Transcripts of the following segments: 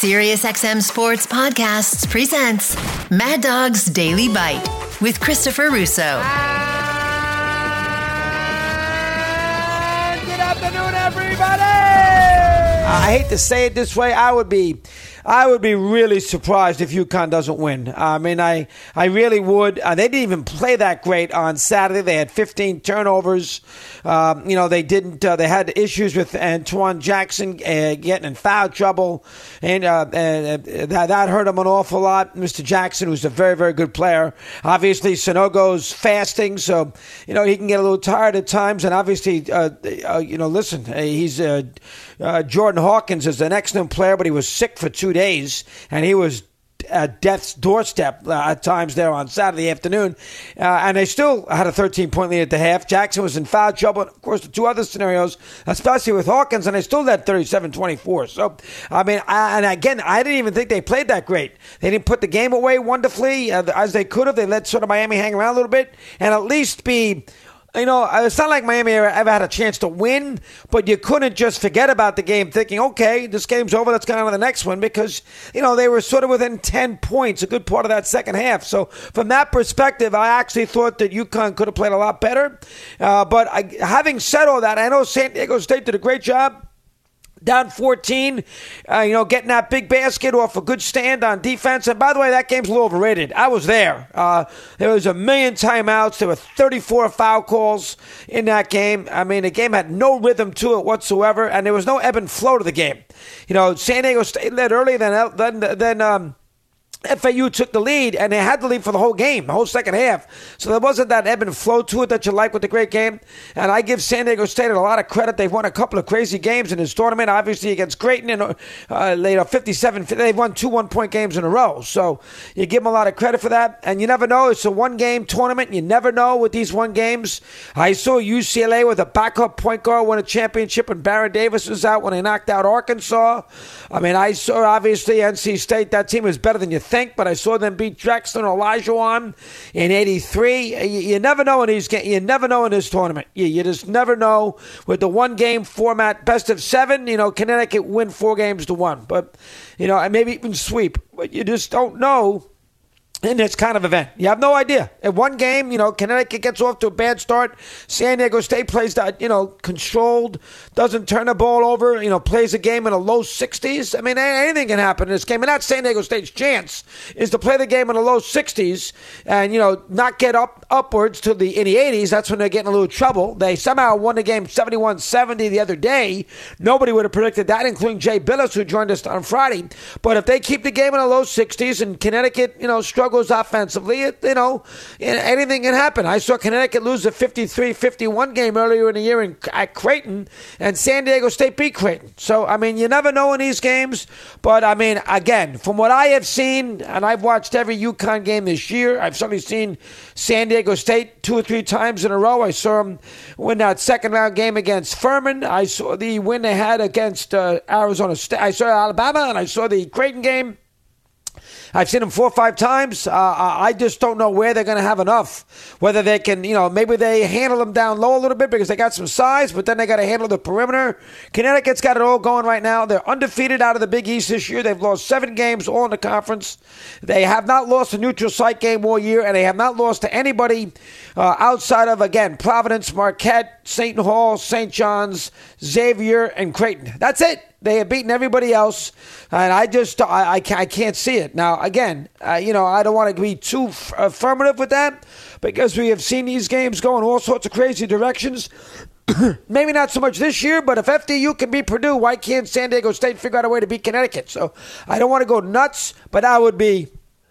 SiriusXM Sports Podcasts presents Mad Dog's Daily Bite with Christopher Russo. And good afternoon, everybody. I hate to say it this way. I would be I would be really surprised if UConn doesn't win. I mean, I, I really would. Uh, they didn't even play that great on Saturday. They had 15 turnovers. Um, you know, they didn't. Uh, they had issues with Antoine Jackson uh, getting in foul trouble, and uh, that, that hurt him an awful lot. Mr. Jackson, who's a very, very good player. Obviously, Sanogo's fasting, so you know he can get a little tired at times. And obviously, uh, uh, you know, listen, he's Jordan Hawkins is an excellent player, but he was sick for two days, and he was at death's doorstep uh, at times there on Saturday afternoon. Uh, and they still had a 13 point lead at the half. Jackson was in foul trouble. And of course, the two other scenarios, especially with Hawkins, and they still had 37 24. So, I mean, I, and again, I didn't even think they played that great. They didn't put the game away wonderfully uh, as they could have. They let sort of Miami hang around a little bit and at least be you know, it's not like Miami ever had a chance to win, but you couldn't just forget about the game thinking, okay, this game's over, let's go on to the next one, because, you know, they were sort of within 10 points, a good part of that second half. So, from that perspective, I actually thought that UConn could have played a lot better. Uh, but I, having said all that, I know San Diego State did a great job down 14, uh, you know, getting that big basket off a good stand on defense. And by the way, that game's a little overrated. I was there. Uh, there was a million timeouts. There were 34 foul calls in that game. I mean, the game had no rhythm to it whatsoever, and there was no ebb and flow to the game. You know, San Diego State led early, then then then um, FAU took the lead, and they had the lead for the whole game, the whole second half. So there wasn't that ebb and flow to it that you like with the great game. And I give San Diego State a lot of credit. They've won a couple of crazy games in this tournament, obviously against Creighton, and uh, know, 57. They've won two one-point games in a row. So you give them a lot of credit for that. And you never know; it's a one-game tournament. You never know with these one games. I saw UCLA with a backup point guard win a championship, and Baron Davis was out when they knocked out Arkansas. I mean, I saw obviously NC State. That team was better than you think, but I saw them beat Drexler Olajuwon in '83. You, you, never know in these. You never know in this tournament. You, you just never know with the one game format, best of seven. You know, Connecticut win four games to one, but you know, and maybe even sweep. But you just don't know in this kind of event. You have no idea. At one game, you know, Connecticut gets off to a bad start. San Diego State plays that, you know, controlled, doesn't turn the ball over, you know, plays a game in the low 60s. I mean, anything can happen in this game. And that's San Diego State's chance is to play the game in the low 60s and, you know, not get up upwards to the in the 80s. That's when they're getting a little trouble. They somehow won the game 71-70 the other day. Nobody would have predicted that, including Jay Bilas, who joined us on Friday. But if they keep the game in the low 60s and Connecticut, you know, struggles struggles offensively, it, you know, anything can happen. I saw Connecticut lose a 53-51 game earlier in the year in, at Creighton, and San Diego State beat Creighton. So, I mean, you never know in these games. But, I mean, again, from what I have seen, and I've watched every UConn game this year, I've certainly seen San Diego State two or three times in a row. I saw them win that second round game against Furman. I saw the win they had against uh, Arizona State. I saw Alabama, and I saw the Creighton game. I've seen them four or five times. Uh, I just don't know where they're going to have enough. Whether they can, you know, maybe they handle them down low a little bit because they got some size, but then they got to handle the perimeter. Connecticut's got it all going right now. They're undefeated out of the Big East this year. They've lost seven games all in the conference. They have not lost a neutral site game all year, and they have not lost to anybody uh, outside of, again, Providence, Marquette, Seton Hall, St. John's, Xavier, and Creighton. That's it. They have beaten everybody else, and I just I, I, can't, I can't see it now. Again, uh, you know I don't want to be too f- affirmative with that because we have seen these games go in all sorts of crazy directions. Maybe not so much this year, but if FDU can beat Purdue, why can't San Diego State figure out a way to beat Connecticut? So I don't want to go nuts, but I would be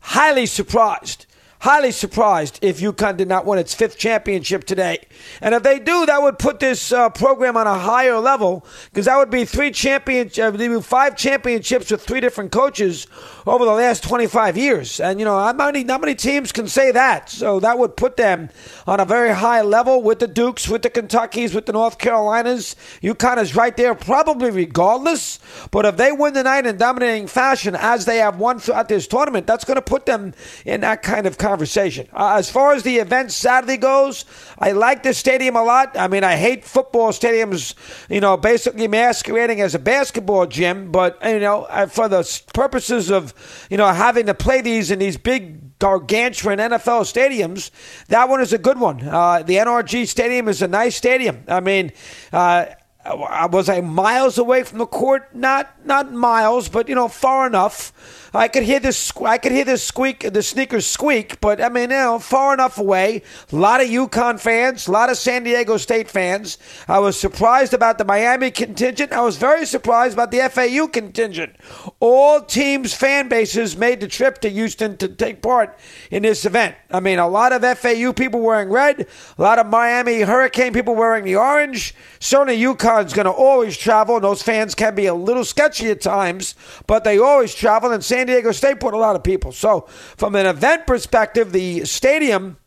highly surprised highly surprised if UConn did not win its fifth championship today. And if they do, that would put this uh, program on a higher level because that would be three champion, uh, five championships with three different coaches over the last 25 years. And, you know, not many, not many teams can say that. So that would put them on a very high level with the Dukes, with the Kentuckys, with the North Carolinas. UConn is right there, probably regardless. But if they win the night in dominating fashion, as they have won throughout this tournament, that's going to put them in that kind of conversation. Uh, as far as the event Saturday goes, I like the stadium a lot. I mean, I hate football stadiums, you know, basically masquerading as a basketball gym, but, you know, for the purposes of, you know, having to play these in these big gargantuan NFL stadiums, that one is a good one. Uh, the NRG Stadium is a nice stadium. I mean, uh, was I miles away from the court? Not not miles, but you know, far enough I could hear this. I could hear this squeak, the sneakers squeak. But I mean, you know, far enough away. A lot of UConn fans, a lot of San Diego State fans. I was surprised about the Miami contingent. I was very surprised about the FAU contingent. All teams' fan bases made the trip to Houston to take part in this event. I mean, a lot of FAU people wearing red, a lot of Miami Hurricane people wearing the orange. Certainly, UConn's going to always travel, and those fans can be a little sketchy at times, but they always travel. And San San Diego State put a lot of people. So, from an event perspective, the stadium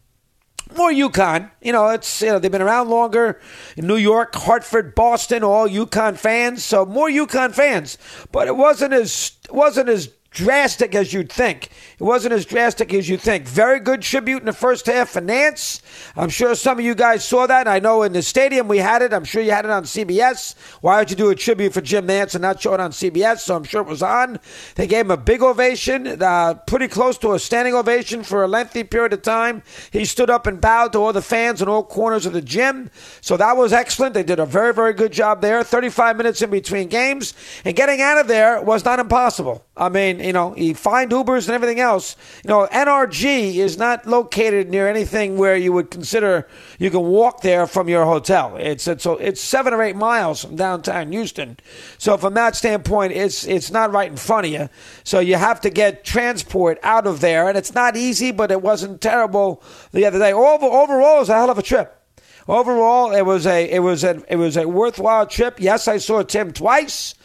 more UConn. You know, it's you know they've been around longer. In New York, Hartford, Boston, all UConn fans. So more UConn fans. But it wasn't as wasn't as drastic as you'd think. It wasn't as drastic as you think. Very good tribute in the first half for Nantz. I'm sure some of you guys saw that. I know in the stadium we had it. I'm sure you had it on CBS. Why would you do a tribute for Jim Nantz and not show it on CBS? So I'm sure it was on. They gave him a big ovation, uh, pretty close to a standing ovation for a lengthy period of time. He stood up and bowed to all the fans in all corners of the gym. So that was excellent. They did a very, very good job there. 35 minutes in between games. And getting out of there was not impossible. I mean, you know, he find Ubers and everything else. You know, NRG is not located near anything where you would consider you can walk there from your hotel. It's it's it's seven or eight miles from downtown Houston. So from that standpoint, it's it's not right in front of you. So you have to get transport out of there, and it's not easy, but it wasn't terrible the other day. Over, overall, it was a hell of a trip. Overall, it was a it was a it was a worthwhile trip. Yes, I saw Tim twice.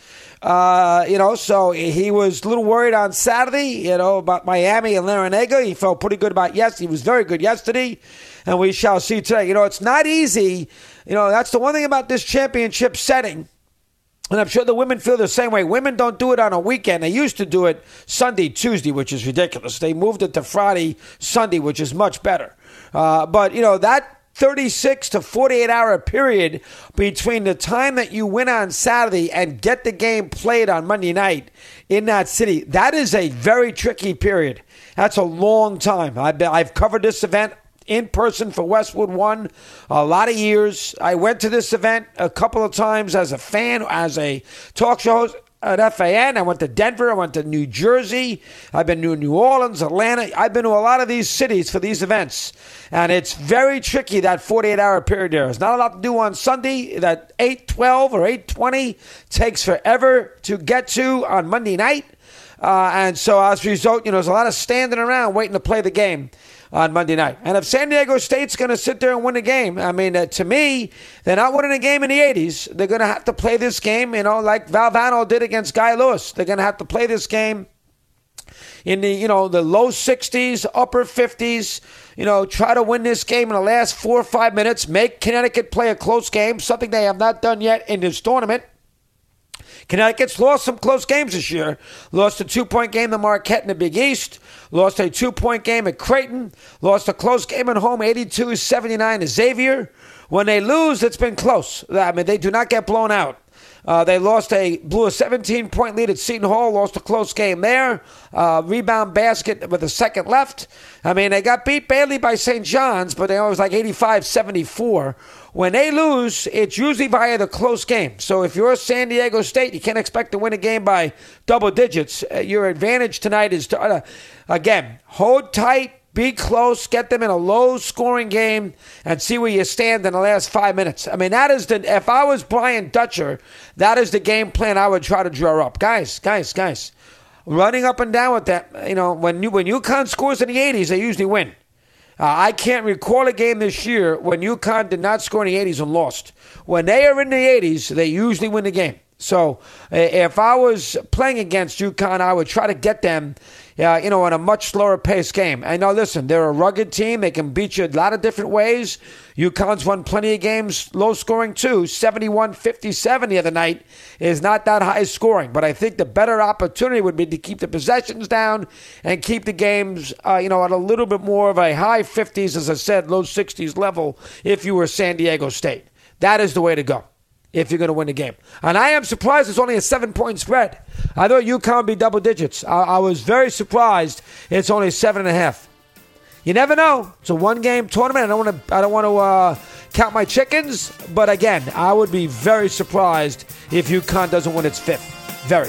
Uh, you know, so he was a little worried on Saturday, you know, about Miami and Larrañaga. He felt pretty good about yes. He was very good yesterday, and we shall see today. You know, it's not easy. You know, that's the one thing about this championship setting. And I'm sure the women feel the same way. Women don't do it on a weekend. They used to do it Sunday, Tuesday, which is ridiculous. They moved it to Friday, Sunday, which is much better. Uh, but, you know, that 36 to 48 hour period between the time that you win on Saturday and get the game played on Monday night in that city. That is a very tricky period. That's a long time. I've, been, I've covered this event in person for Westwood One a lot of years. I went to this event a couple of times as a fan, as a talk show host Uh, at FAN. I went to Denver. I went to New Jersey. I've been to New Orleans, Atlanta. I've been to a lot of these cities for these events. And it's very tricky, that 48 hour period there. There's not a lot to do on Sunday. That 812 or 820 takes forever to get to on Monday night. Uh, and so as a result, you know, there's a lot of standing around waiting to play the game on Monday night. And if San Diego State's going to sit there and win the game, I mean, uh, to me, they're not winning a game in the 80s. They're going to have to play this game, you know, like Valvano did against Guy Lewis. They're going to have to play this game in the you know the low 60s, upper 50s. You know, try to win this game in the last four or five minutes. Make Connecticut play a close game, something they have not done yet in this tournament. Connecticut's lost some close games this year. Lost a two point game to Marquette in the Big East. Lost a two point game at Creighton. Lost a close game at home, 82 79 to Xavier. When they lose, it's been close. I mean, they do not get blown out. Uh, they lost a blew a 17 point lead at Seton Hall, lost a close game there. Uh, rebound basket with a second left. I mean, they got beat badly by St. John's, but they was like 85 74. When they lose, it's usually via the close game. So if you're San Diego State, you can't expect to win a game by double digits. Uh, your advantage tonight is to, uh, again, hold tight, be close, get them in a low scoring game, and see where you stand in the last five minutes. I mean, that is the, if I was Brian Dutcher, that is the game plan I would try to draw up. Guys, guys, guys, running up and down with that, you know, when, you, when UConn scores in the 80s, they usually win. Uh, I can't recall a game this year when UConn did not score in the 80s and lost. When they are in the 80s, they usually win the game. So if I was playing against UConn, I would try to get them, uh, you know, in a much slower paced game. And now listen, they're a rugged team. They can beat you a lot of different ways. UConn's won plenty of games low scoring too. 71-57 the other night is not that high scoring. But I think the better opportunity would be to keep the possessions down and keep the games, uh, you know, at a little bit more of a high 50s, as I said, low 60s level if you were San Diego State. That is the way to go if you're going to win the game. And I am surprised it's only a seven point spread. I thought UConn be double digits. I, I was very surprised it's only seven and a half. You never know. It's a one game tournament. I don't want to. I don't want to uh, count my chickens. But again, I would be very surprised if UConn doesn't win its fifth. Very.